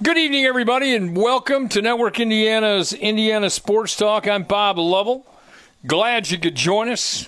Good evening, everybody, and welcome to Network Indiana's Indiana Sports Talk. I'm Bob Lovell. Glad you could join us.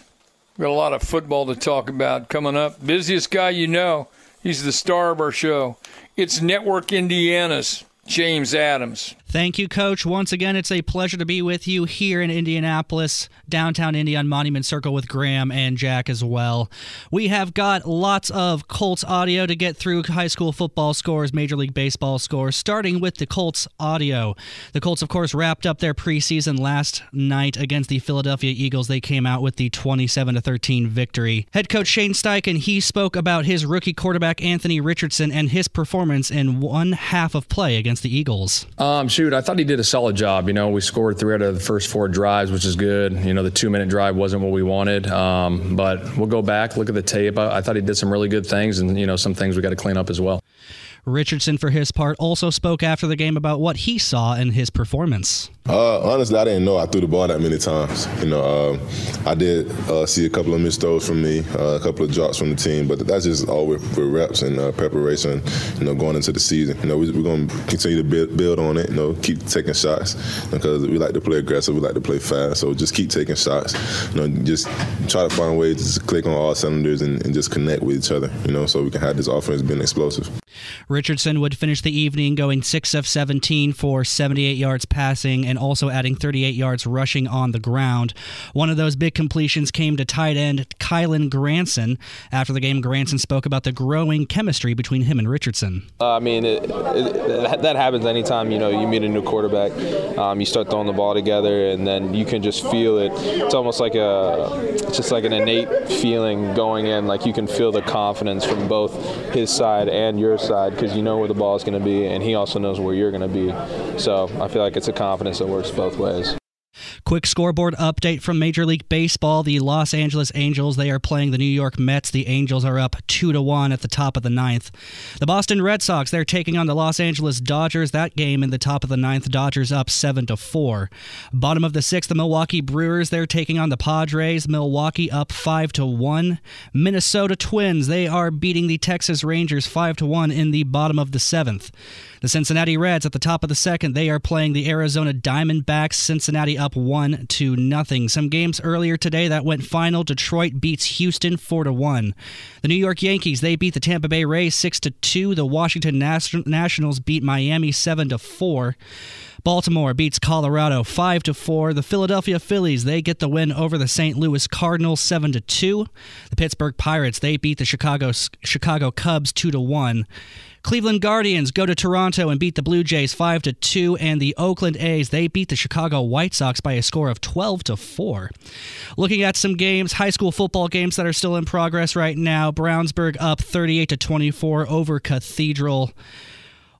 We've got a lot of football to talk about coming up. Busiest guy you know. He's the star of our show. It's Network Indiana's James Adams. Thank you, Coach. Once again, it's a pleasure to be with you here in Indianapolis, downtown Indy on Monument Circle with Graham and Jack as well. We have got lots of Colts audio to get through high school football scores, Major League Baseball scores, starting with the Colts audio. The Colts, of course, wrapped up their preseason last night against the Philadelphia Eagles. They came out with the 27 13 victory. Head coach Shane Steichen, he spoke about his rookie quarterback Anthony Richardson and his performance in one half of play against the Eagles. Um, shoot, I thought he did a solid job. You know, we scored three out of the first four drives, which is good. You know, the two minute drive wasn't what we wanted, um, but we'll go back, look at the tape. I, I thought he did some really good things, and you know, some things we got to clean up as well. Richardson, for his part, also spoke after the game about what he saw in his performance. Uh, honestly, I didn't know I threw the ball that many times. You know, uh, I did uh, see a couple of missed throws from me, uh, a couple of drops from the team, but that's just all with, with reps and uh, preparation. You know, going into the season, you know, we, are going to continue to build, build, on it. You know, keep taking shots because we like to play aggressive, we like to play fast. So just keep taking shots. You know, just try to find ways to click on all cylinders and, and just connect with each other. You know, so we can have this offense being explosive. Richardson would finish the evening going 6 of 17 for 78 yards passing and also adding 38 yards rushing on the ground. One of those big completions came to tight end Kylen Granson. After the game, Granson spoke about the growing chemistry between him and Richardson. Uh, I mean, it, it, that happens anytime you know you meet a new quarterback. Um, you start throwing the ball together, and then you can just feel it. It's almost like a, just like an innate feeling going in. Like you can feel the confidence from both his side and your side because you know where the ball is going to be, and he also knows where you're going to be. So I feel like it's a confidence that works both ways. Quick scoreboard update from Major League Baseball. The Los Angeles Angels, they are playing the New York Mets. The Angels are up 2 to 1 at the top of the ninth. The Boston Red Sox, they're taking on the Los Angeles Dodgers. That game in the top of the ninth, Dodgers up 7 to 4. Bottom of the sixth, the Milwaukee Brewers, they're taking on the Padres. Milwaukee up 5 to 1. Minnesota Twins, they are beating the Texas Rangers 5 to 1 in the bottom of the seventh. The Cincinnati Reds at the top of the second, they are playing the Arizona Diamondbacks. Cincinnati up 1 to nothing. Some games earlier today that went final. Detroit beats Houston 4 to 1. The New York Yankees, they beat the Tampa Bay Rays 6 to 2. The Washington Nationals beat Miami 7 to 4. Baltimore beats Colorado 5 to 4. The Philadelphia Phillies, they get the win over the St. Louis Cardinals 7 to 2. The Pittsburgh Pirates, they beat the Chicago Chicago Cubs 2 to 1. Cleveland Guardians go to Toronto and beat the Blue Jays 5 to 2 and the Oakland A's they beat the Chicago White Sox by a score of 12 to 4. Looking at some games, high school football games that are still in progress right now. Brownsburg up 38 to 24 over Cathedral.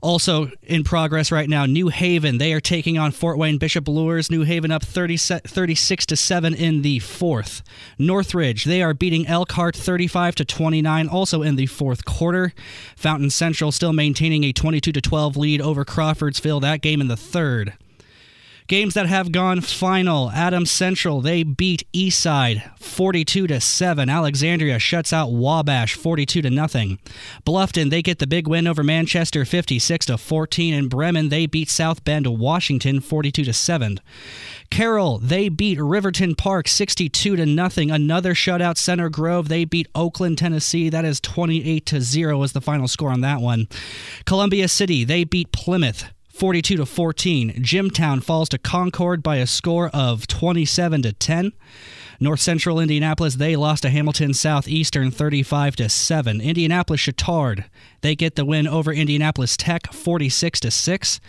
Also in progress right now, New Haven. They are taking on Fort Wayne Bishop Luers. New Haven up 30, 36 to 7 in the fourth. Northridge, they are beating Elkhart 35 to 29, also in the fourth quarter. Fountain Central still maintaining a 22 to 12 lead over Crawfordsville. That game in the third. Games that have gone final. Adams Central, they beat Eastside 42 to 7. Alexandria shuts out Wabash 42 to nothing. Bluffton, they get the big win over Manchester 56 to 14 and Bremen, they beat South Bend Washington 42 to 7. Carroll, they beat Riverton Parke 62 to nothing. Another shutout Center Grove, they beat Oakland, Tennessee. That is 28 to 0 was the final score on that one. Columbia City, they beat Plymouth 42 to 14. Jimtown falls to Concord by a score of 27 to 10. North Central Indianapolis, they lost to Hamilton Southeastern 35 to 7. Indianapolis Chatard, they get the win over Indianapolis Tech 46 to 6.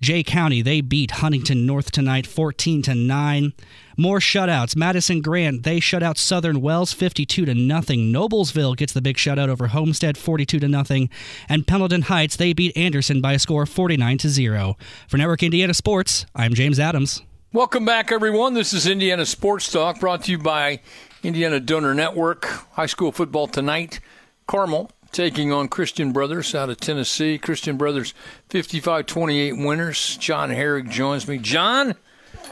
Jay County, they beat Huntington North tonight 14 to 9. More shutouts. Madison Grant, they shut out Southern Wells 52 to nothing. Noblesville gets the big shutout over Homestead 42 to nothing. And Pendleton Heights, they beat Anderson by a score of 49 to 0. For Network Indiana Sports, I'm James Adams. Welcome back, everyone. This is Indiana Sports Talk brought to you by Indiana Donor Network. High school football tonight. Carmel taking on Christian Brothers out of Tennessee. Christian Brothers 55 28 winners. John Herrick joins me. John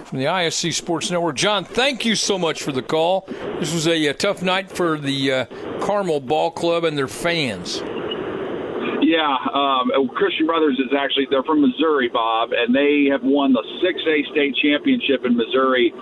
from the ISC Sports Network. John, thank you so much for the call. This was a, a tough night for the uh, Carmel Ball Club and their fans. Yeah, um, Christian Brothers is actually they're from Missouri, Bob, and they have won the 6A state championship in Missouri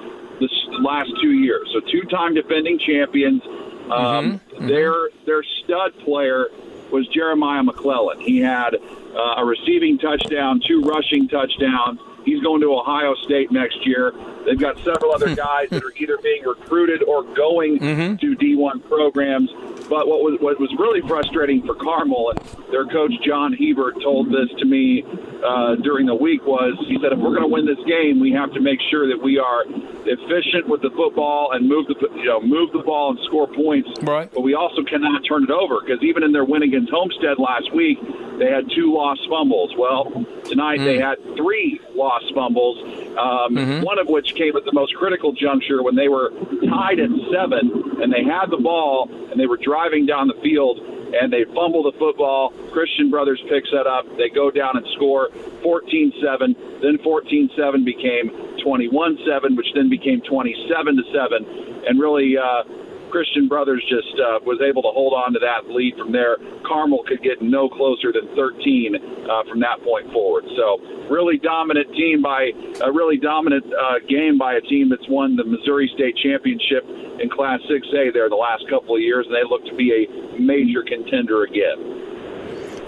the last two years. So two-time defending champions. Um, mm-hmm. Their their stud player was Jeremiah McClellan. He had uh, a receiving touchdown, two rushing touchdowns. He's going to Ohio State next year. They've got several other guys that are either being recruited or going mm-hmm. to D1 programs. But what was what was really frustrating for Carmel and their coach John Hebert told this to me uh, during the week was he said if we're going to win this game, we have to make sure that we are efficient with the football and move the you know move the ball and score points. Right. But we also cannot turn it over because even in their win against Homestead last week, they had two lost fumbles. Well, tonight mm. they had three lost fumbles, um, mm-hmm. one of which came at the most critical juncture when they were tied at seven and they had the ball and they were driving down the field and they fumble the football. Christian Brothers picks that up. They go down and score 14 7. Then 14 7 became 21 7, which then became 27 7. And really, uh, Christian Brothers just uh, was able to hold on to that lead from there. Carmel could get no closer than 13 uh, from that point forward. So, really dominant team by a really dominant uh, game by a team that's won the Missouri State Championship in Class 6A there the last couple of years, and they look to be a major contender again.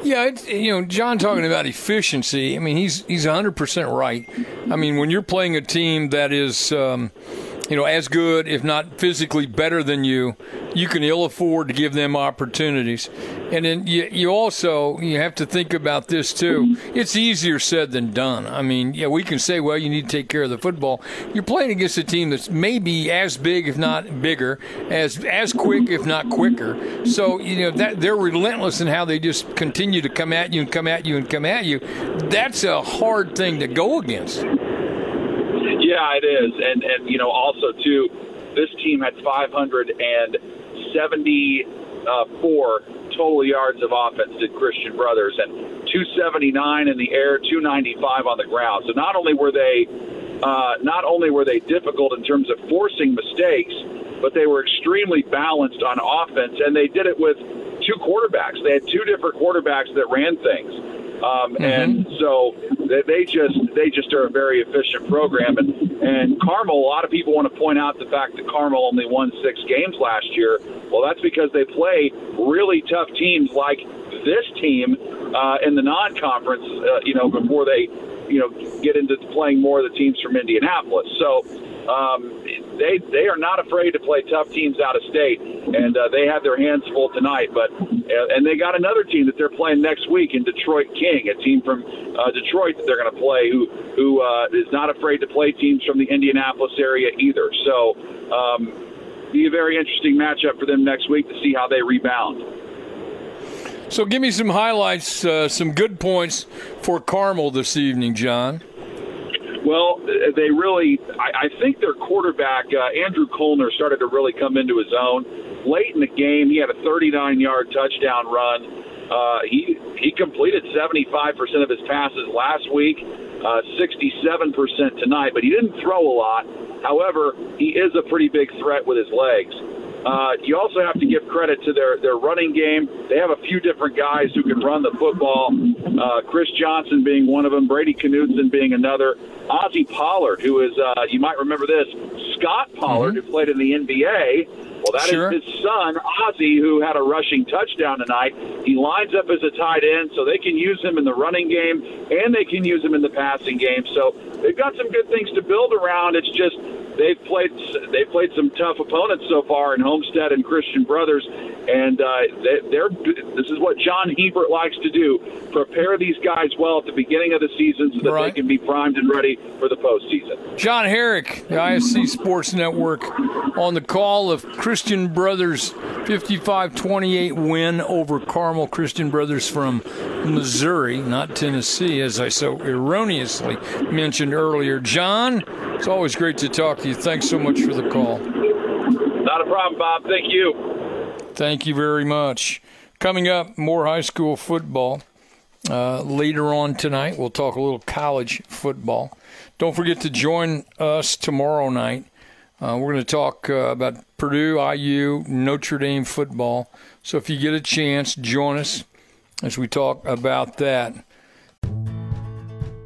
Yeah, it's, you know, John talking about efficiency. I mean, he's he's 100 percent right. I mean, when you're playing a team that is. Um, you know, as good, if not physically better than you, you can ill afford to give them opportunities. And then you, you also you have to think about this too. It's easier said than done. I mean, yeah, we can say, well, you need to take care of the football. You're playing against a team that's maybe as big, if not bigger, as as quick, if not quicker. So you know that they're relentless in how they just continue to come at you and come at you and come at you. That's a hard thing to go against. Yeah, it is, and and you know also too, this team had 574 total yards of offense did Christian Brothers, and 279 in the air, 295 on the ground. So not only were they uh, not only were they difficult in terms of forcing mistakes, but they were extremely balanced on offense, and they did it with two quarterbacks. They had two different quarterbacks that ran things. Um, mm-hmm. And so they just they just are a very efficient program. And and Carmel, a lot of people want to point out the fact that Carmel only won six games last year. Well, that's because they play really tough teams like this team uh, in the non-conference. Uh, you know, before they you know get into playing more of the teams from Indianapolis. So um, they they are not afraid to play tough teams out of state, and uh, they have their hands full tonight. But uh, and they got another team that they're playing next week in Detroit King, a team from uh, Detroit that they're going to play, who who uh, is not afraid to play teams from the Indianapolis area either. So. Um, be a very interesting matchup for them next week to see how they rebound. So, give me some highlights, uh, some good points for Carmel this evening, John. Well, they really, I, I think their quarterback, uh, Andrew Colner, started to really come into his own. Late in the game, he had a 39 yard touchdown run. Uh, he, he completed 75% of his passes last week, uh, 67% tonight, but he didn't throw a lot. However, he is a pretty big threat with his legs. Uh, you also have to give credit to their, their running game. They have a few different guys who can run the football. Uh, Chris Johnson being one of them, Brady Knudsen being another. Ozzie Pollard, who is, uh, you might remember this, Scott Pollard, mm-hmm. who played in the NBA. Well, that sure. is his son, Ozzie, who had a rushing touchdown tonight. He lines up as a tight end, so they can use him in the running game and they can use him in the passing game. So they've got some good things to build around. It's just they've played they've played some tough opponents so far in Homestead and Christian Brothers, and uh, they, are this is what John Hebert likes to do: prepare these guys well at the beginning of the season so that right. they can be primed and ready for the postseason. John Herrick, the ISC Sports Network, on the call of Christian Brothers 55-28 win over Carmel Christian Brothers from Missouri, not Tennessee, as I so erroneously mentioned earlier. John, it's always great to talk to you. Thanks so much for the call. Not a problem, Bob. Thank you. Thank you very much. Coming up, more high school football. Uh, later on tonight, we'll talk a little college football. Don't forget to join us tomorrow night. Uh, we're going to talk uh, about Purdue, IU, Notre Dame football. So if you get a chance, join us as we talk about that.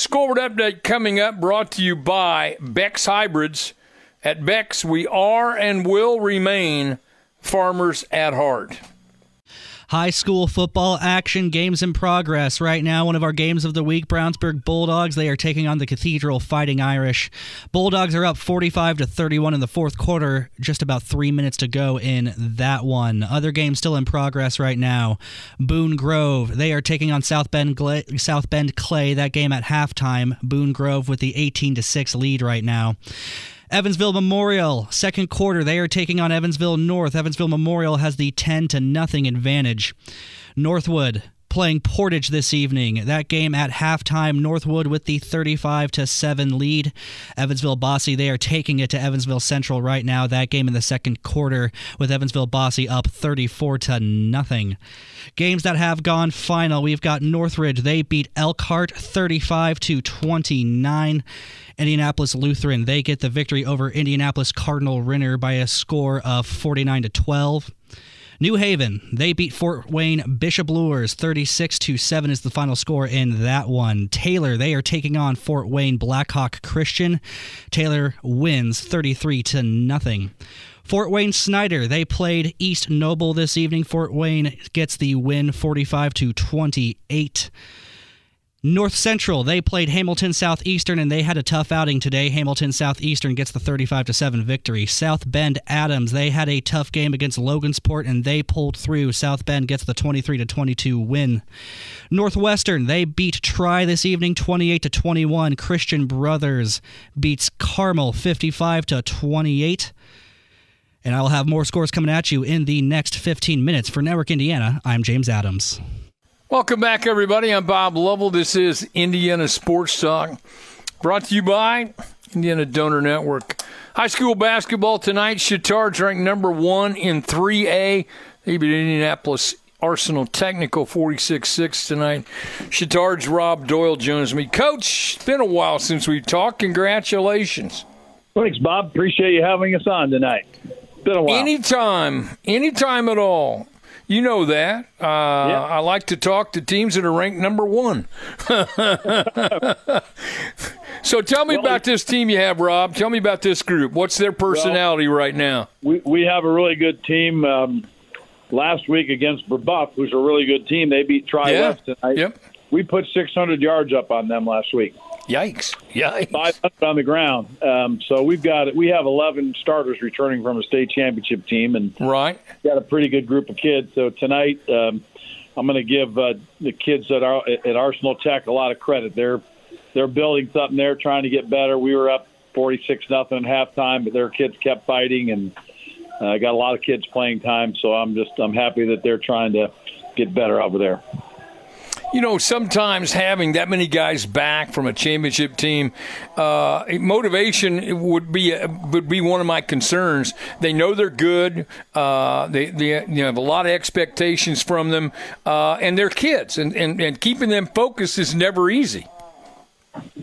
Scoreboard update coming up, brought to you by Beck's Hybrids. At Beck's, we are and will remain farmers at heart. High school football action games in progress right now. One of our games of the week, Brownsburg Bulldogs. They are taking on the Cathedral Fighting Irish. Bulldogs are up 45 to 31 in the fourth quarter. Just about three minutes to go in that one. Other games still in progress right now. Boone Grove. They are taking on South Bend South Bend Clay. That game at halftime. Boone Grove with the 18 to 6 lead right now. Evansville Memorial, second quarter, they are taking on Evansville North. Evansville Memorial has the 10 to nothing advantage. Northwood playing Portage this evening. That game at halftime, Northwood with the 35 to 7 lead. Evansville Bosse, they are taking it to Evansville Central right now. That game in the second quarter with Evansville Bosse up 34 to nothing. Games that have gone final. We've got Northridge. They beat Elkhart 35 to 29. Indianapolis Lutheran, they get the victory over Indianapolis Cardinal Ritter by a score of 49 to 12. New Haven, they beat Fort Wayne Bishop Luers 36 to 7 is the final score in that one. Taylor, they are taking on Fort Wayne Blackhawk Christian. Taylor wins 33 to nothing. Fort Wayne Snyder, they played East Noble this evening. Fort Wayne gets the win 45 to 28. North Central, they played Hamilton Southeastern and they had a tough outing today. Hamilton Southeastern gets the 35 to 7 victory. South Bend Adams, they had a tough game against Logansport and they pulled through. South Bend gets the 23 to 22 win. Northwestern, they beat Tri this evening 28 to 21. Christian Brothers beats Carmel 55 to 28. And I will have more scores coming at you in the next 15 minutes. For Network Indiana, I'm James Adams. Welcome back, everybody. I'm Bob Lovell. This is Indiana Sports Talk, brought to you by Indiana Donor Network. High school basketball tonight. Chatard's ranked number one in 3A. They beat Indianapolis Arsenal Technical 46-6 tonight. Chatard's Rob Doyle joins me. Coach, it's been a while since we talked. Congratulations. Thanks, Bob. Appreciate you having us on tonight. been a while. Anytime, anytime at all. You know that. Uh, yeah. I like to talk to teams that are ranked number one. so tell me well, about this team you have, Rob. Tell me about this group. What's their personality well, right now? We, we have a really good team. Um, last week against Brebeuf, who's a really good team, they beat Tri yeah. Tonight. Yep. We put 600 yards up on them last week. Yikes! Yikes! 500 on the ground. Um, so we've got we have 11 starters returning from a state championship team, and right got a pretty good group of kids. So tonight, um, I'm going to give uh, the kids at our at Arsenal Tech a lot of credit. They're they're building something. They're trying to get better. We were up 46 nothing at halftime, but their kids kept fighting, and uh, got a lot of kids playing time. So I'm just I'm happy that they're trying to get better over there. You know, sometimes having that many guys back from a championship team, uh, motivation would be would be one of my concerns. They know they're good. Uh, they they you know, have a lot of expectations from them, uh, and they're kids, and, and and keeping them focused is never easy.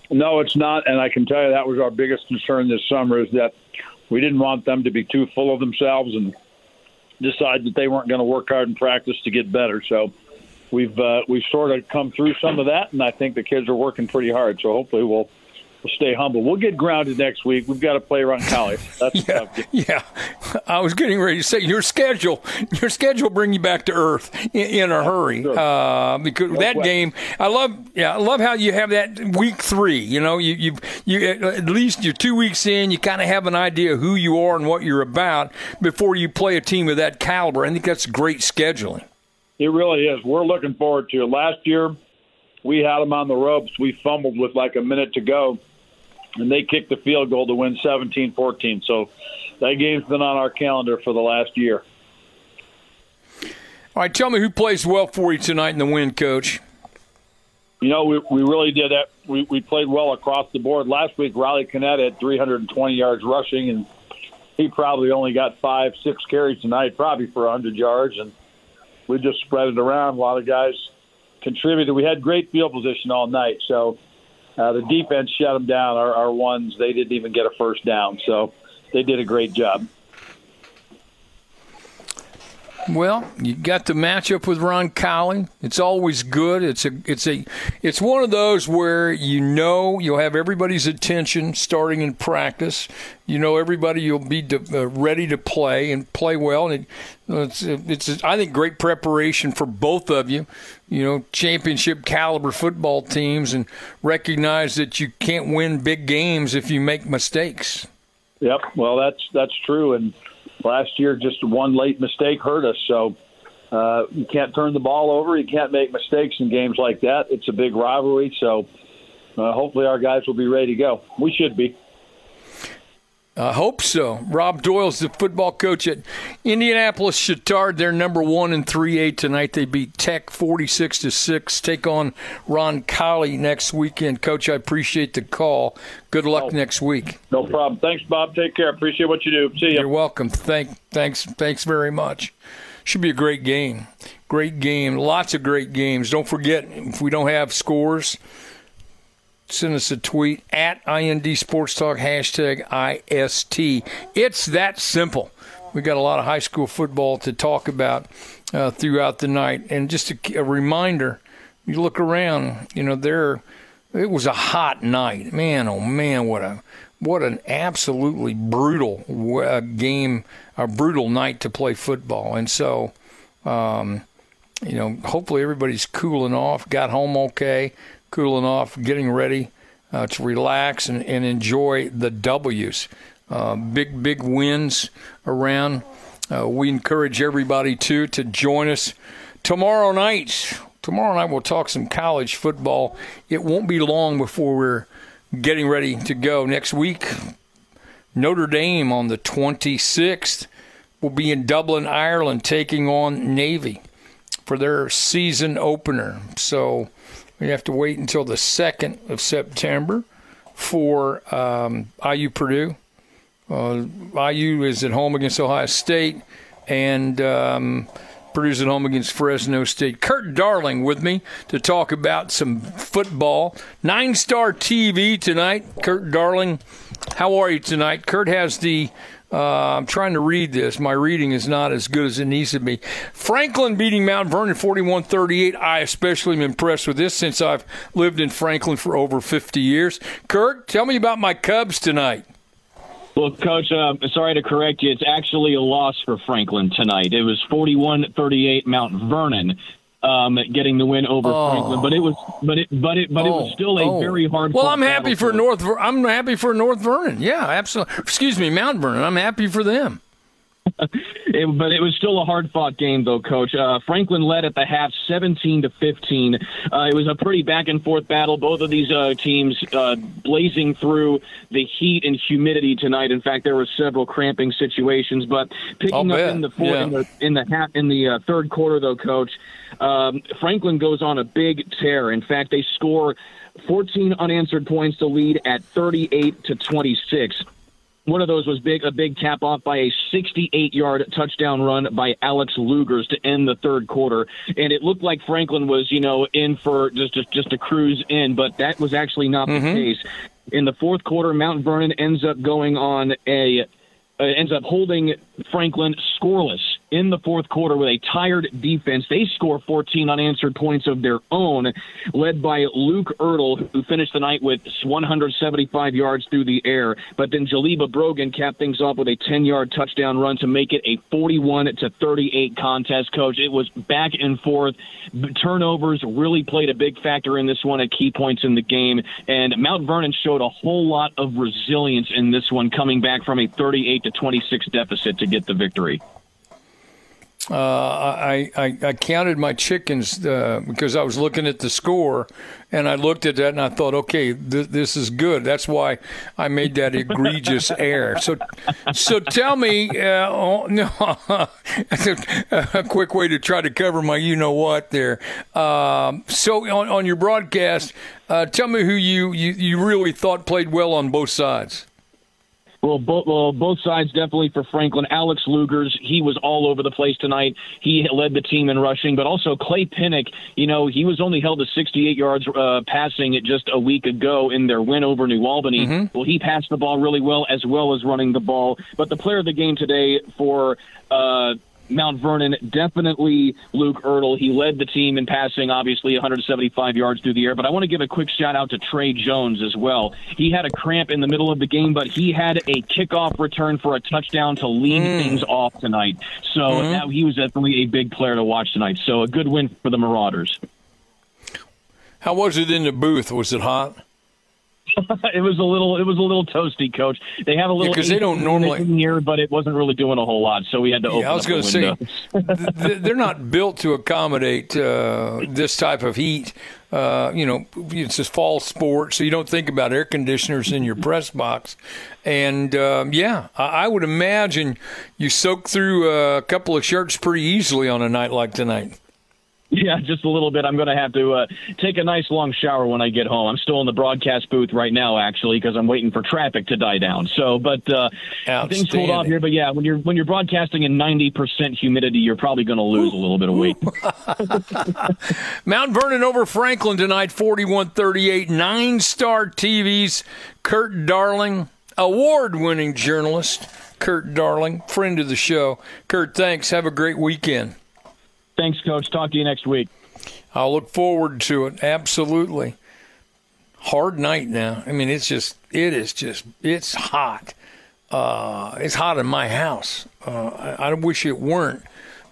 No, it's not, and I can tell you that was our biggest concern this summer is that we didn't want them to be too full of themselves and decide that they weren't going to work hard in practice to get better. So we've uh, we've sort of come through some of that, and I think the kids are working pretty hard. So hopefully we'll we'll stay humble. We'll get grounded next week. We've got to play Roncalli. That's yeah, yeah. I was getting ready to say your schedule. Your schedule bring you back to earth in, in a hurry Sure. uh, because No that question. game. I love. Yeah, I love how you have that week three. You know, you you you at least you're two weeks in. You kind of have an idea who you are and what you're about before you play a team of that caliber. I think that's great scheduling. It really is. We're looking forward to it. Last year, we had them on the ropes. We fumbled with like a minute to go, and they kicked the field goal to win 17 14. So that game's been on our calendar for the last year. All right, tell me who plays well for you tonight in the win, Coach. You know, we, we really did that. We, we played well across the board. Last week, Riley Kinnett had 320 yards rushing, and he probably only got five, six carries tonight, probably for 100 yards. And we just spread it around. A lot of guys contributed. We had great field position all night. So uh, the defense shut them down. Our, our ones, they didn't even get a first down. So they did a great job. Well, you got the matchup with Roncalli. It's always good. It's a it's a it's one of those where you know you'll have everybody's attention starting in practice. You know everybody you'll be de- uh, ready to play and play well. And it, it's it's I think great preparation for both of you. You know championship caliber football teams and recognize that you can't win big games if you make mistakes. Yep. Well, that's that's true. And last year, just one late mistake hurt us. So uh, you can't turn the ball over. You can't make mistakes in games like that. It's a big rivalry. So uh, hopefully, our guys will be ready to go. We should be. I hope so. Rob Doyle's the football coach at Indianapolis Chatard. They're number one in 3A tonight. They beat Tech 46 to 6. Take on Roncalli next weekend. Coach, I appreciate the call. Good luck Oh. next week. No problem. Thanks, Bob. Take care. Appreciate what you do. See you. You're welcome. Thank, thanks, thanks very much. Should be a great game. Great game. Lots of great games. Don't forget, if we don't have scores, send us a tweet at IND Sports Talk, hashtag IST. It's that simple. We got a lot of high school football to talk about uh, throughout the night. And just a, a reminder you look around, you know, there, it was a hot night. Man, oh man, what a. What an absolutely brutal uh, game, a brutal night to play football. And so, um, you know, hopefully everybody's cooling off, got home okay, cooling off, getting ready uh, to relax and, and enjoy the W's. Uh, big, big wins around. Uh, we encourage everybody too to join us tomorrow night. Tomorrow night we'll talk some college football. It won't be long before we're getting ready to go. Next week, Notre Dame on the 26th will be in Dublin, Ireland, taking on Navy for their season opener. So we have to wait until the 2nd of September for um, IU Purdue. Uh, IU is at home against Ohio State, and um, Purdue's at home against Fresno State. Kurt Darling with me to talk about some football. Nine Star TV tonight. Kurt Darling, how are you tonight? Kurt has the. Uh, I'm trying to read this. My reading is not as good as it needs to be. Franklin beating Mount Vernon 41 38. I especially am impressed with this since I've lived in Franklin for over 50 years. Kurt, tell me about my Cubs tonight. Well, Coach, uh, sorry to correct you. It's actually a loss for Franklin tonight. It was 41-38 Mount Vernon um, getting the win over Oh. Franklin, but it was but it but it but it was Oh, still a oh. very hard. Well, I'm happy for North. I'm happy for North Vernon. Yeah, absolutely. Excuse me, Mount Vernon. I'm happy for them. It, but it was still a hard fought game, though, Coach. Uh, Franklin led at the half, 17 to 15. Uh, it was a pretty back and forth battle. Both of these uh, teams uh, blazing through the heat and humidity tonight. In fact, there were several cramping situations. But picking up in the fourth, yeah. in the in the, half, in the uh, third quarter, though, Coach, um, Franklin goes on a big tear. In fact, they score 14 unanswered points to lead at 38 to 26. One of those was big, a big cap off by a 68-yard touchdown run by Alex Lugers to end the third quarter, and it looked like Franklin was, you know, in for just just, just a cruise in, but that was actually not mm-hmm. the case. In the fourth quarter, Mount Vernon ends up going on a uh, ends up holding Franklin scoreless in the fourth quarter with a tired defense. They score 14 unanswered points of their own, led by Luke Ertl, who finished the night with 175 yards through the air. But then Jaliba Brogan capped things off with a 10 yard touchdown run to make it a 41 to 38 contest, coach. It was back and forth. Turnovers really played a big factor in this one at key points in the game. And Mount Vernon showed a whole lot of resilience in this one, coming back from a 38 to 26 deficit to get the victory. Uh, I, I, I counted my chickens uh, because I was looking at the score, and I looked at that and I thought, okay, th- this is good. That's why I made that egregious error. So, so tell me, uh, oh, no, a quick way to try to cover my you know what there. Um, so on, on your broadcast, uh, tell me who you, you you really thought played well on both sides. Well, both well, both sides definitely for Franklin. Alex Lugers, he was all over the place tonight. He led the team in rushing, but also Clay Pinnick. You know, he was only held to 68 yards uh, passing it just a week ago in their win over New Albany. Mm-hmm. Well, he passed the ball really well as well as running the ball. But the player of the game today for uh, Mount Vernon, definitely Luke Ertl. He led the team in passing, obviously 175 yards through the air. But I want to give a quick shout out to Trey Jones as well. He had a cramp in the middle of the game, but he had a kickoff return for a touchdown to lead mm. things off tonight. So mm-hmm. that, he was definitely a big player to watch tonight. So a good win for the Marauders. How was it in the booth? Was it hot? it was a little it was a little toasty, coach. They have a little because yeah, they don't normally here, but it wasn't really doing a whole lot, so we had to open. Yeah, I was going to say they're not built to accommodate uh, this type of heat. Uh, you know, it's a fall sport, so you don't think about air conditioners in your press box. And um, yeah, I, I would imagine you soak through a couple of shirts pretty easily on a night like tonight. Yeah, just a little bit. I'm going to have to uh, take a nice long shower when I get home. I'm still in the broadcast booth right now, actually, because I'm waiting for traffic to die down. So, but uh, things hold off here. But yeah, when you're when you're broadcasting in 90% humidity, you're probably going to lose a little bit of weight. Mount Vernon over Franklin tonight, 41-38. Nine Star TV's Kurt Darling, award-winning journalist. Kurt Darling, friend of the show. Kurt, thanks. Have a great weekend. Thanks, Coach. Talk to you next week. I'll look forward to it. Absolutely. Hard night now. I mean, it's just, it is just, it's hot. Uh, it's hot in my house. Uh, I, I wish it weren't.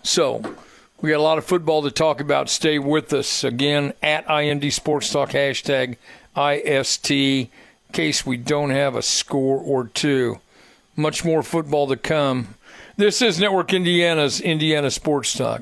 So, we got a lot of football to talk about. Stay with us again at IND Sports Talk hashtag IST in case we don't have a score or two. Much more football to come. This is Network Indiana's Indiana Sports Talk.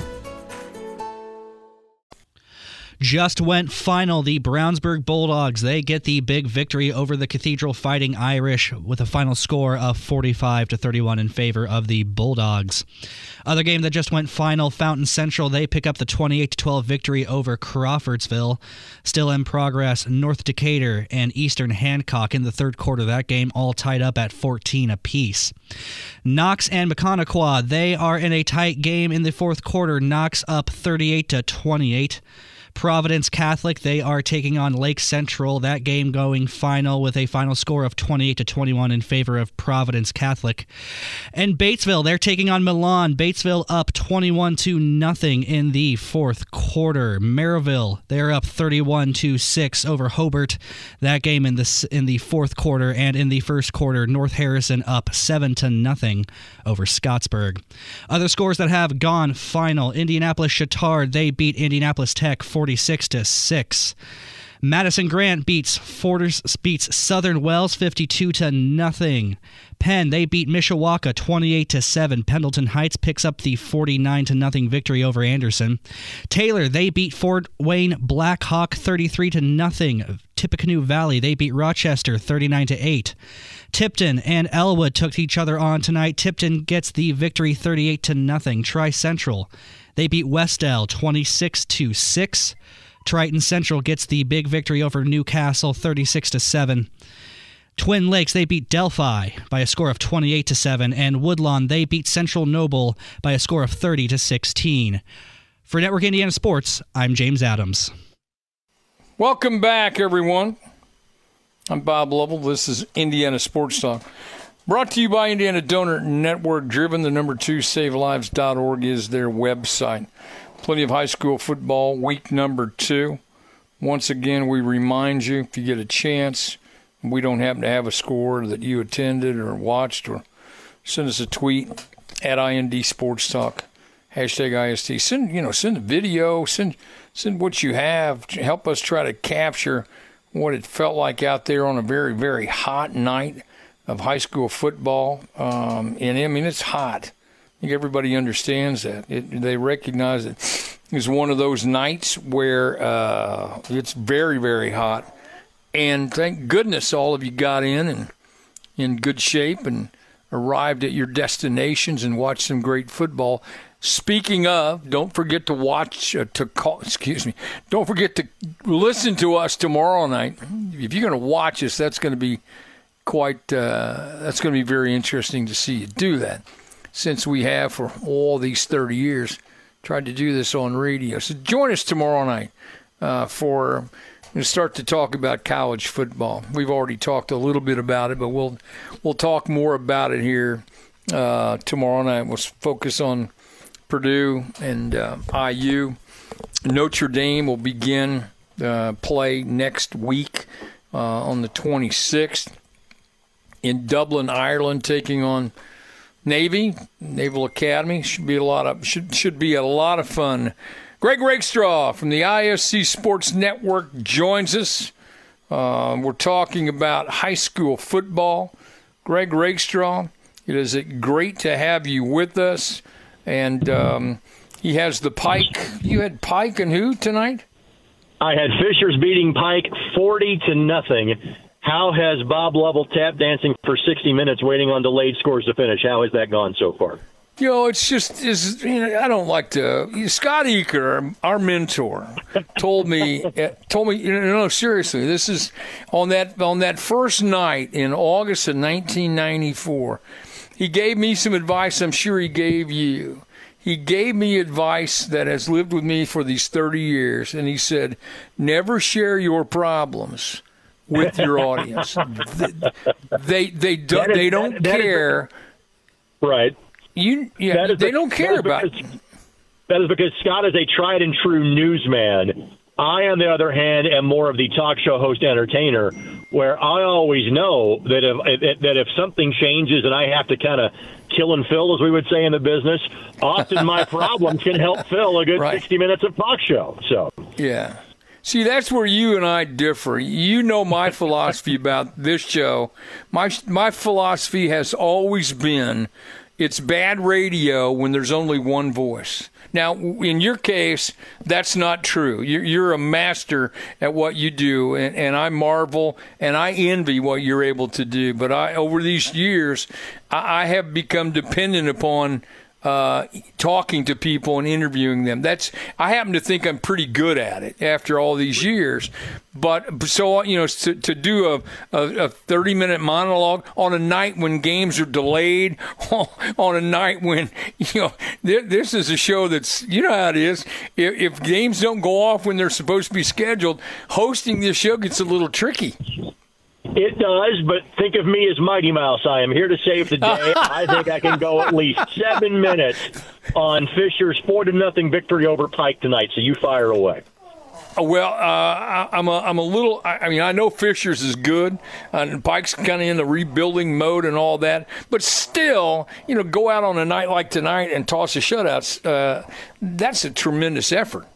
Just went final. The Brownsburg Bulldogs, they get the big victory over the Cathedral Fighting Irish with a final score of 45 to 31 in favor of the Bulldogs. Other game that just went final, Fountain Central, they pick up the 28 to 12 victory over Crawfordsville. Still in progress, North Decatur and Eastern Hancock in the third quarter of that game all tied up at 14 apiece. Knox and McConaughey, they are in a tight game in the fourth quarter. Knox up 38 to 28. Providence Catholic, they are taking on Lake Central. That game going final with a final score of 28 to 21 in favor of Providence Catholic. And Batesville, they're taking on Milan. Batesville up 21 to nothing in the fourth quarter. Merrillville, they're up 31 to 6 over Hobart. That game in the in the fourth quarter and in the first quarter, North Harrison up 7 to nothing over Scottsburg. Other scores that have gone final. Indianapolis Chatard, they beat Indianapolis Tech 46 to 6. Madison Grant beats Forders, beats Southern Wells 52 to nothing. Penn they beat Mishawaka 28 to 7. Pendleton Heights picks up the 49 to nothing victory over Anderson. Taylor they beat Fort Wayne Blackhawk 33 to nothing. Tippecanoe Valley they beat Rochester 39 to 8. Tipton and Elwood took each other on tonight. Tipton gets the victory 38 to nothing. Tri Central they beat Westell 26 to 6. Triton Central gets the big victory over Newcastle 36 to 7. Twin Lakes they beat Delphi by a score of 28 to 7 and Woodlawn they beat Central Noble by a score of 30 to 16. For Network Indiana Sports, I'm James Adams. Welcome back everyone. I'm Bob Lovell. This is Indiana Sports Talk. Brought to you by Indiana Donor Network, driven the number two savelives.org is their website. Plenty of high school football, week number two. Once again, we remind you if you get a chance, we don't happen to have a score that you attended or watched, or send us a tweet at IND Sports Talk, hashtag IST. Send you know send a video, send send what you have. Help us try to capture what it felt like out there on a very very hot night of high school football. Um, and I mean it's hot I think everybody understands that. It, they recognize it. it is one of those nights where uh, it's very, very hot. And thank goodness all of you got in and in good shape and arrived at your destinations and watched some great football. Speaking of, don't forget to watch uh, to call. Excuse me. Don't forget to listen to us tomorrow night. If you're going to watch us, that's going to be quite. Uh, that's going to be very interesting to see you do that since we have for all these 30 years tried to do this on radio. So join us tomorrow night uh, for to start to talk about college football. We've already talked a little bit about it, but we'll we'll talk more about it here uh, tomorrow night. We'll focus on Purdue and uh, IU. Notre Dame will begin uh, play next week uh, on the 26th in Dublin, Ireland, taking on Navy, Naval Academy should be a lot of should should be a lot of fun. Greg Rakestraw from the ISC Sports Network joins us. Uh, we're talking about high school football. Greg Rakestraw, it is great to have you with us, and um, he has the Pike. You had Pike and who tonight? I had Fishers beating Pike forty to nothing how has Bob Lovell tap dancing for 60 minutes waiting on delayed scores to finish? How has that gone so far? You know, it's just is you know, I don't like to. Scott Eaker, our mentor, told me eh, told me you know seriously. This is on that on that first night in August of 1994. He gave me some advice. I'm sure he gave you. He gave me advice that has lived with me for these 30 years, and he said, "Never share your problems." With your audience. they they don't is, they don't that, that care. Is, right. You yeah. They the, don't care about. Because, that is because Scott is a tried and true newsman. I, on the other hand, am more of the talk show host entertainer, where I always know that if that if something changes and I have to kind of kill and fill, as we would say in the business, often my problems can help fill a good right. sixty minutes of talk show. So yeah. See, that's where you and I differ. You know my philosophy about this show. My my philosophy has always been it's bad radio when there's only one voice. Now, in your case, that's not true. You're, you're a master at what you do, and, and, I marvel and I envy what you're able to do. But I, over these years, I, I have become dependent upon uh, talking to people and interviewing them. That's I happen to think I'm pretty good at it after all these years. But so you know, to, to do a, a, a 30 minute monologue on a night when games are delayed, on a night when you know this is a show that's you know how it is. If, if games don't go off when they're supposed to be scheduled, hosting this show gets a little tricky. It does, but think of me as Mighty Mouse. I am here to save the day. I think I can go at least seven minutes on Fisher's four to nothing victory over Pike tonight. So you fire away. Well, uh, I, am a, I'm a little. I, mean, I know Fisher's is good, and Pike's kind of in the rebuilding mode and all that. But still, you know, go out on a night like tonight and toss a shutouts. Uh, that's a tremendous effort.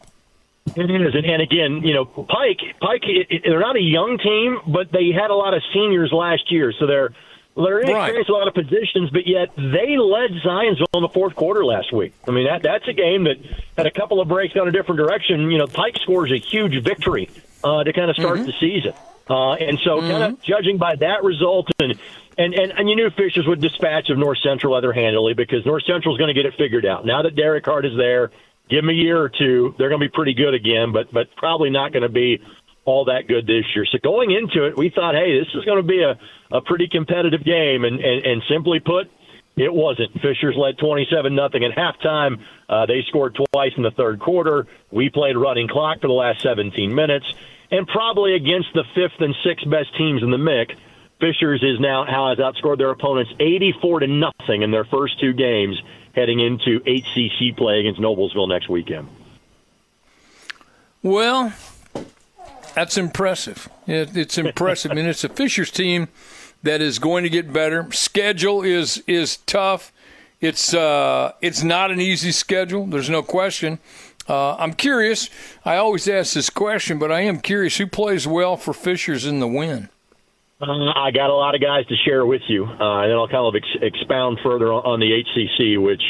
It is, and, and again, you know, Pike, Pike, it, it, they're not a young team, but they had a lot of seniors last year, so they're they're inexperienced right. a lot of positions, but yet they led Zionsville in the fourth quarter last week. I mean, that that's a game that had a couple of breaks down a different direction. You know, Pike scores a huge victory uh, to kind of start mm-hmm. the season, uh, and so mm-hmm. kind of judging by that result and. And, and and you knew Fishers would dispatch of North Central other handily because North Central is going to get it figured out. Now that Derek Hart is there, give them a year or two, they're going to be pretty good again, but but probably not going to be all that good this year. So going into it, we thought, hey, this is going to be a, a pretty competitive game, and, and, and simply put, it wasn't. Fishers led 27 nothing at halftime. Uh, they scored twice in the third quarter. We played running clock for the last 17 minutes, and probably against the fifth and sixth best teams in the MIC. Fishers is now has outscored their opponents 84 to nothing in their first two games heading into HCC play against Noblesville next weekend. Well, that's impressive. it's impressive. Mean, it's a Fishers team that is going to get better. Schedule is is tough. It's uh, it's not an easy schedule. There's no question. Uh, I'm curious. I always ask this question, but I am curious who plays well for Fishers in the win. Uh, I got a lot of guys to share with you, uh, and then I'll kind of ex- expound further on, the HCC, which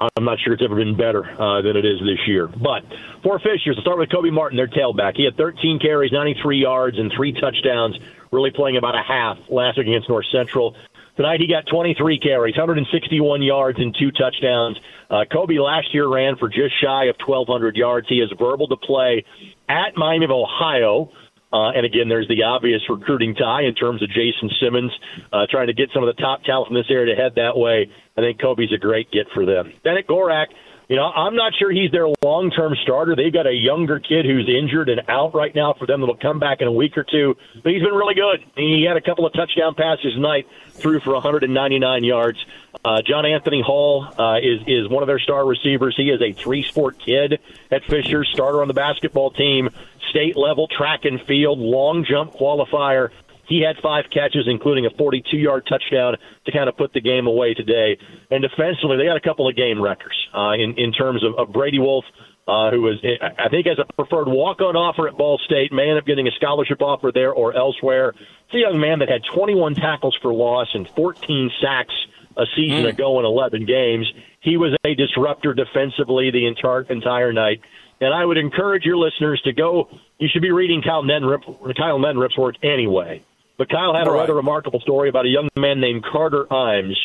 I'm not sure it's ever been better uh, than it is this year. But for Fishers, I'll start with Kobe Martin, their tailback. He had 13 carries, 93 yards, and three touchdowns, really playing about a half last week against North Central. Tonight he got 23 carries, 161 yards, and two touchdowns. Uh, Kobe last year ran for just shy of 1,200 yards. He is verbal to play at Miami of Ohio. Uh, and again, there's the obvious recruiting tie in terms of Jason Simmons uh, trying to get some of the top talent from this area to head that way. I think Kobe's a great get for them. Bennett Gorak, you know, I'm not sure he's their long term starter. They've got a younger kid who's injured and out right now for them that'll come back in a week or two. But he's been really good. He had a couple of touchdown passes tonight, threw for 199 yards. Uh, John Anthony Hall uh, is is one of their star receivers. He is a three sport kid at Fisher, starter on the basketball team, state level track and field, long jump qualifier. He had five catches, including a 42 yard touchdown to kind of put the game away today. And defensively, they got a couple of game wreckers uh, in, in terms of, of Brady Wolf, uh, who was, I think, has a preferred walk on offer at Ball State, may end up getting a scholarship offer there or elsewhere. It's a young man that had 21 tackles for loss and 14 sacks a season mm. ago in 11 games. He was a disruptor defensively the entire entire night. And I would encourage your listeners to go. You should be reading Kyle Neddenriep, Kyle Neddenriep's work anyway. But Kyle had a rather remarkable story about a young man named Carter Imes,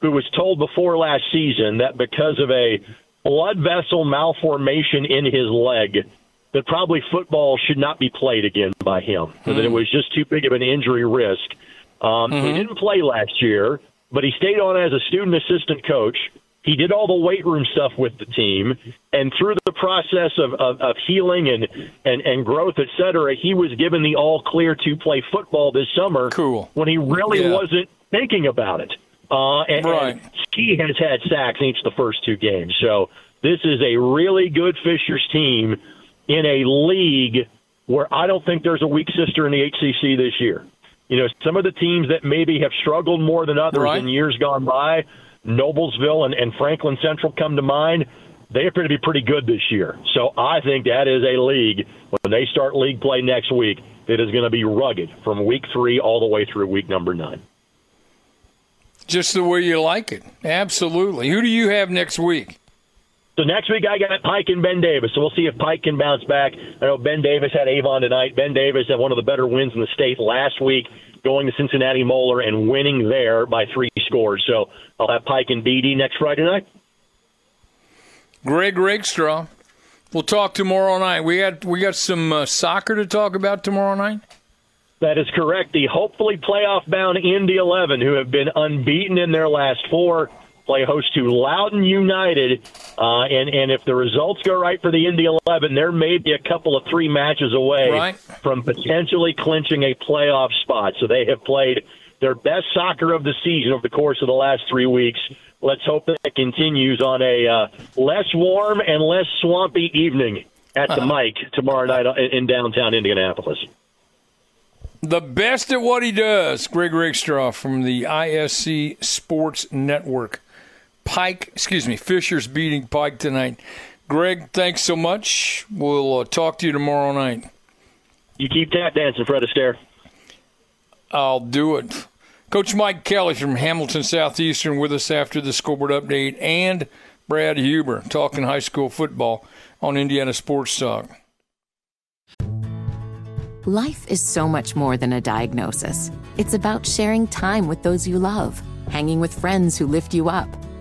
who was told before last season that because of a blood vessel malformation in his leg, that probably football should not be played again by him. Mm-hmm. That it hmm. was just too big of an injury risk. Um, mm-hmm. He didn't play last year, but he stayed on as a student assistant coach. He did all the weight room stuff with the team, and through the process of, of, of healing and, and, and growth, et cetera, he was given the all clear to play football this summer. Cool. When he really yeah. wasn't thinking about it. Uh, and, right. and he has had sacks in each of the first two games. So this is a really good Fishers team in a league where I don't think there's a weak sister in the HCC this year. You know, some of the teams that maybe have struggled more than others right. in years gone by Noblesville and, and Franklin Central come to mind. They appear to be pretty good this year. So I think that is a league, when they start league play next week, that is going to be rugged from week three all the way through week number nine. Just the way you like it. Absolutely. Who do you have next week? So next week I got Pike and Ben Davis. So we'll see if Pike can bounce back. I know Ben Davis had Avon tonight. Ben Davis had one of the better wins in the state last week, going to Cincinnati Moeller and winning there by three scores. So I'll have Pike and BD next Friday night. Greg Rakestraw. We'll talk tomorrow night. We got we got some uh, soccer to talk about tomorrow night. That is correct. The hopefully playoff bound Indy 11, who have been unbeaten in their last four, play host to Loudoun United. Uh, and, and if the results go right for the Indy 11, there may be a couple of three matches away right. from potentially clinching a playoff spot. So they have played their best soccer of the season over the course of the last three weeks. Let's hope that continues on a uh, less warm and less swampy evening at the mic tomorrow night in downtown Indianapolis. The best at what he does, Greg Rakestraw from the ISC Sports Network. Pike, excuse me, Fisher's beating Pike tonight. Greg, thanks so much. We'll uh, talk to you tomorrow night. You keep tap dancing, Fred Astaire. I'll do it. Coach Mike Kelly from Hamilton Southeastern with us after the scoreboard update, and Brad Huber talking high school football on Indiana Sports Talk. Life is so much more than a diagnosis. It's about sharing time with those you love, hanging with friends who lift you up,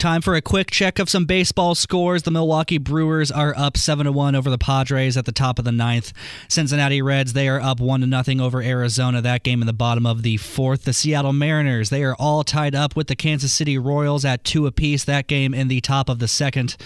Time for a quick check of some baseball scores. The Milwaukee Brewers are up 7 to 1 over the Padres at the top of the ninth. Cincinnati Reds, they are up 1 to nothing over Arizona. That game in the bottom of the fourth. The Seattle Mariners, they are all tied up with the Kansas City Royals at 2 apiece. That game in the top of the second.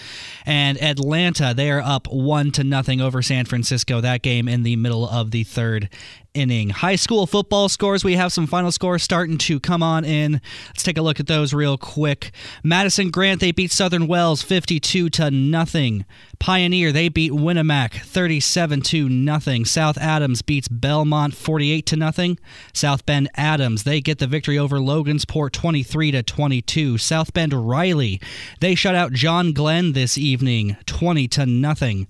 And Atlanta, they are up 1 to nothing over San Francisco. That game in the middle of the third inning. High school football scores. We have some final scores starting to come on in. Let's take a look at those real quick. Madison Grant they beat Southern Wells 52 to nothing. Pioneer they beat Winamac 37 to nothing. South Adams beats Belmont 48 to nothing. South Bend Adams they get the victory over Logansport 23 to 22. South Bend Riley they shut out John Glenn this evening 20 to nothing.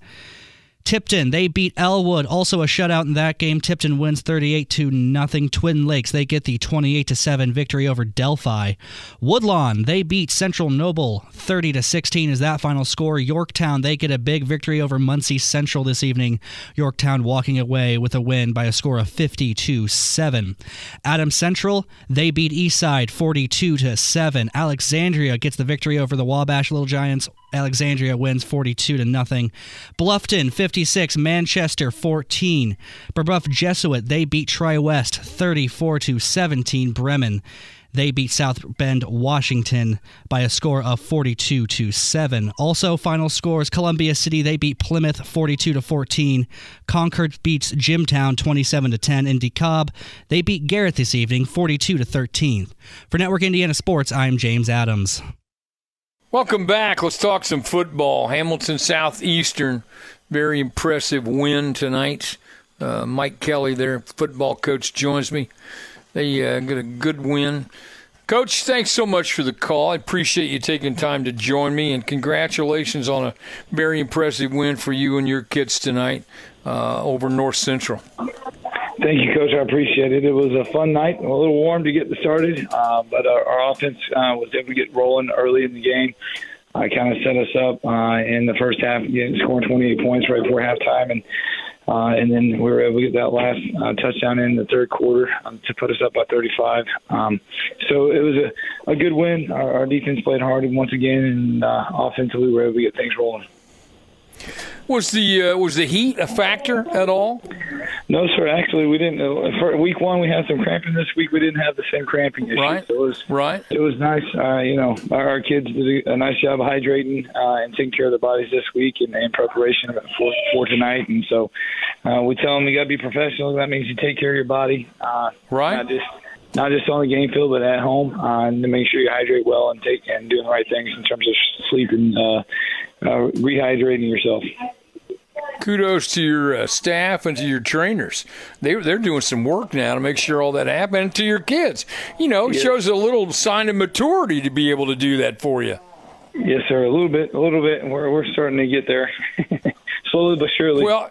Tipton, they beat Elwood, also a shutout in that game. Tipton wins 38 to nothing. Twin Lakes, they get the 28 to 7 victory over Delphi. Woodlawn, they beat Central Noble 30 to 16 is that final score. Yorktown, they get a big victory over Muncie Central this evening. Yorktown walking away with a win by a score of 50 to 7. Adams Central, they beat Eastside 42 to 7. Alexandria gets the victory over the Wabash Little Giants. Alexandria wins 42 to nothing. Bluffton 56, Manchester 14. Brebeuf Jesuit they beat Tri West 34 to 17. Bremen they beat South Bend, Washington by a score of 42 to 7. Also, final scores Columbia City they beat Plymouth 42 to 14. Concord beats Jimtown 27 to 10 and DeKalb they beat Garrett this evening 42 to 13. For Network Indiana Sports, I'm James Adams. Welcome back. Let's talk some football. Hamilton Southeastern, very impressive win tonight. Uh, Mike Kelly, their football coach, joins me. They uh, got a good win. Coach, thanks so much for the call. I appreciate you taking time to join me, and congratulations on a very impressive win for you and your kids tonight uh, over North Central. Thank you, Coach. I appreciate it. It was a fun night, a little warm to get started, uh, but our, our offense uh, was able to get rolling early in the game. I uh, kind of set us up uh, in the first half, getting scoring 28 points right before halftime, and uh, and then we were able to get that last uh, touchdown in the third quarter um, to put us up by 35. Um, so it was a, a good win. Our, our defense played hard once again, and uh, offensively we were able to get things rolling. Was the uh, was the heat a factor at all? No, sir. Actually, we didn't. Uh, for week one, we had some cramping. This week, we didn't have the same cramping issue. Right. So it was right. It was nice. Uh, you know, our, our kids did a nice job of hydrating uh, and taking care of their bodies this week and in preparation for for tonight. And so, uh, we tell them you got to be professional. That means you take care of your body. Uh, right. Not just not just on the game field, but at home, uh, and to make sure you hydrate well and take and doing the right things in terms of sleep and uh, uh, rehydrating yourself. Kudos to your uh, staff and to your trainers. They they're doing some work now to make sure all that happens. And to your kids, you know, it Yeah. shows a little sign of maturity to be able to do that for you. Yes, sir. A little bit, a little bit. and We're we're starting to get there, slowly but surely. Well,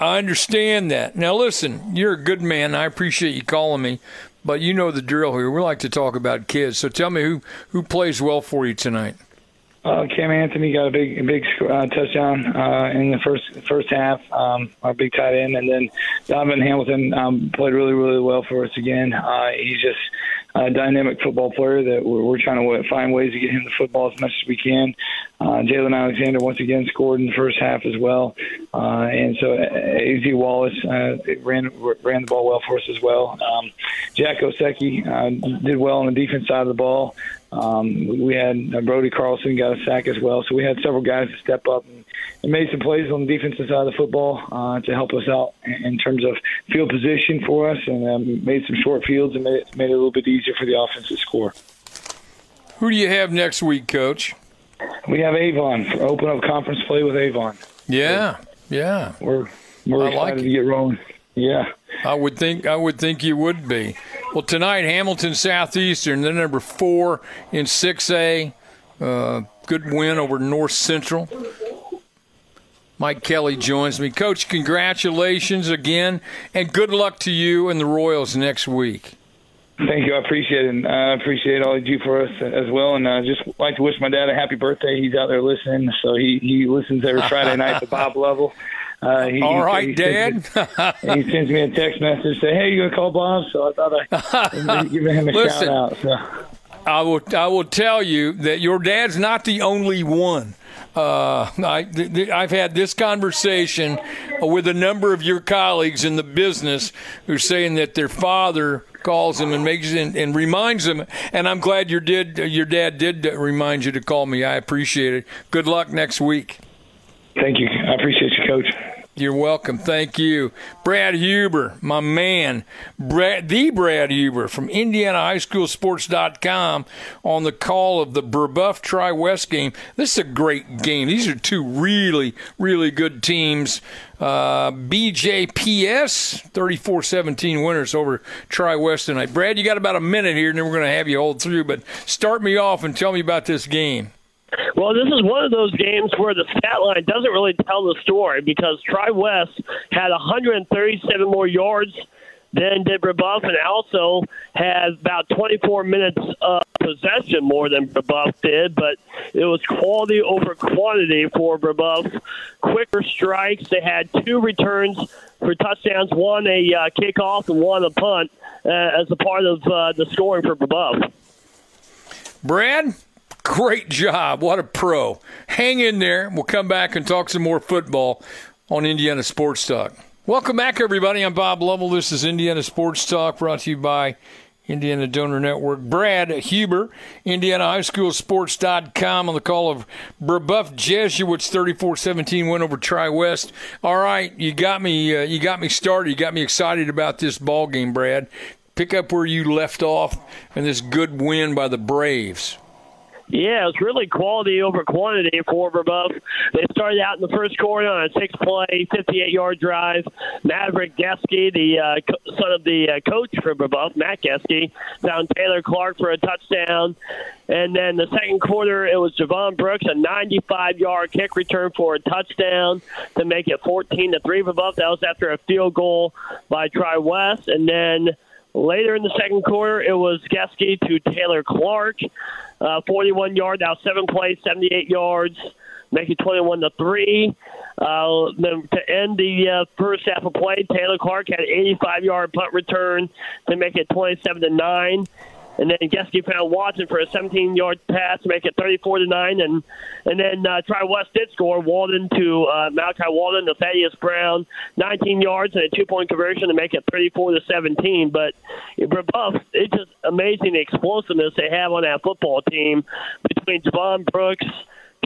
I understand that. Now, listen, you're a good man. I appreciate you calling me. But you know the drill here. We like to talk about kids. So tell me who who plays well for you tonight. Uh, Cam Anthony got a big big uh, touchdown uh, in the first first half. Um, our big tight end, and then Donovan Hamilton um, played really really well for us again. Uh, he's just a dynamic football player that we're, we're trying to find ways to get him the football as much as we can. Uh, Jalen Alexander once again scored in the first half as well, uh, and so Az Wallace uh, ran ran the ball well for us as well. Um, Jack Oseki uh, did well on the defense side of the ball. Um, we had uh, Brody Carlson got a sack as well, so we had several guys to step up and, and made some plays on the defensive side of the football uh, to help us out in terms of field position for us, and um, made some short fields and made it, made it a little bit easier for the offense to score. Who do you have next week, Coach? We have Avon for open up conference play with Avon. Yeah, yeah. We're we're I excited like to get rolling. Yeah. I would think I would think you would be. Well, tonight Hamilton Southeastern, they're number four in six A. Uh, good win over North Central. Mike Kelly joins me. Coach, congratulations again, and good luck to you and the Royals next week. Thank you. I appreciate it. And I appreciate all you do for us as well. And I just like to wish my dad a happy birthday. He's out there listening, so he he listens every Friday night to Bob Lovell. Uh, he, All right, he Dad. Sends me, he sends me a text message saying, "Hey, you gonna call Bob?" So I thought I'd give him a Listen, shout out. So. I will. I will tell you that your dad's not the only one. Uh, I, th- th- I've had this conversation with a number of your colleagues in the business who are saying that their father calls them and makes and, and reminds them. And I'm glad your did your dad did remind you to call me. I appreciate it. Good luck next week. Thank you. I appreciate Coach. You're welcome. Thank you. Brad Huber, my man. Brad, the Brad Huber from Indiana High School IndianaHighSchoolSports.com on the call of the Brebeuf Tri West game. This is a great game. These are two really, really good teams. Uh, BJPS 34 17 winners over Tri West tonight. Brad, you got about a minute here, and then we're going to have you hold through. But start me off and tell me about this game. Well, this is one of those games where the stat line doesn't really tell the story because Tri West had 137 more yards than did Brebeuf and also had about 24 minutes of possession more than Brebeuf did, but it was quality over quantity for Brebeuf. Quicker strikes. They had two returns for touchdowns, one a uh, kickoff and one a punt uh, as a part of uh, the scoring for Brebeuf. Brad, great job. What a pro. Hang in there. We'll come back and talk some more football on Indiana Sports Talk. Welcome back, everybody. I'm Bob Lovell. This is Indiana Sports Talk brought to you by Indiana Donor Network. Brad Huber, IndianaHighSchoolSports.com on the call of Brebeuf Jesuits 34-17 win over Tri-West. All right, you got me. Uh, you got me started. You got me excited about this ball game, Brad. Pick up where you left off and this good win by the Braves. Yeah, it's really quality over quantity for Brebeuf. They started out in the first quarter on a six-play, 58-yard drive. Maverick Geske, the uh, son of the uh, coach for Brebeuf, Matt Geske, found Taylor Clark for a touchdown. And then the second quarter, it was Javon Brooks, a 95-yard kick return for a touchdown to make it 14 to three Brebeuf. That was after a field goal by Tri West, and then. Later in the second quarter, it was Geske to Taylor Clark, uh, 41 yard, now seven plays, 78 yards, make it 21 to three. Uh, then to end the uh, first half of play, Taylor Clark had an 85 yard punt return to make it 27 to nine. And then Geske found Watson for a 17-yard pass to make it 34 to nine, and and then uh, Tri West did score Walden to uh, Malachi Walden to Thaddeus Brown, 19 yards and a two-point conversion to make it 34 to 17. But Brebeuf, it's just amazing the explosiveness they have on that football team between Javon Brooks.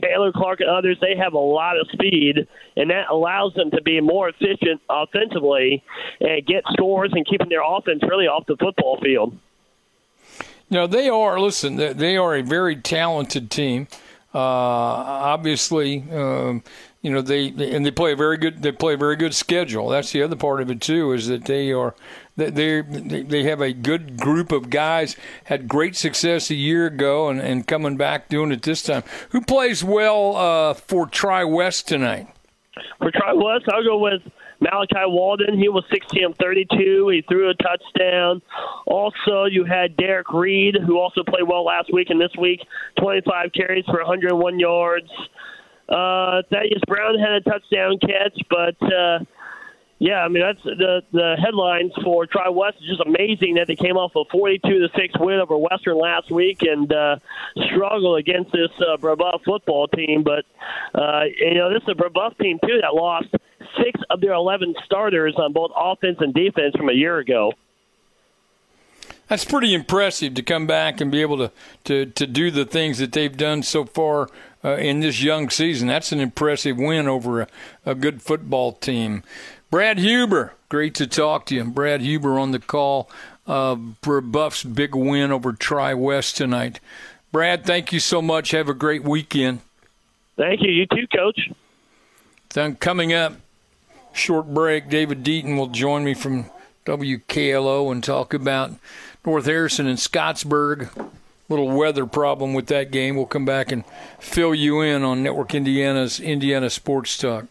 Taylor Clark and others, they have a lot of speed, and that allows them to be more efficient offensively and get scores and keeping their offense really off the football field. No, they are. Listen, they are a very talented team. Uh, obviously, um, you know they and they play a very good. They play a very good schedule. That's the other part of it too. Is that they are they they have a good group of guys. Had great success a year ago, and, and coming back doing it this time. Who plays well uh, for Tri West tonight? For Tri West, I'll go with Malachi Walden. He was 16 of 32. He threw a touchdown. Also, you had Derek Reed, who also played well last week and this week, 25 carries for 101 yards. Uh, Thaddeus Brown had a touchdown catch, but uh, yeah, I mean that's the the headlines for Tri West is just amazing that they came off a 42 to six win over Western last week and uh, struggle against this uh, Brebeuf football team. But uh, you know this is a Brebeuf team too that lost six of their 11 starters on both offense and defense from a year ago. That's pretty impressive to come back and be able to, to, to do the things that they've done so far uh, in this young season. That's an impressive win over a, a good football team. Brad Huber, great to talk to you. Brad Huber on the call. Uh, Buff's big win over Tri West tonight. Brad, thank you so much. Have a great weekend. Thank you. You too, Coach. Then coming up, short break. David Deaton will join me from WKLO and talk about North Harrison and Scottsburg. Little weather problem with that game. We'll come back and fill you in on Network Indiana's Indiana Sports Talk.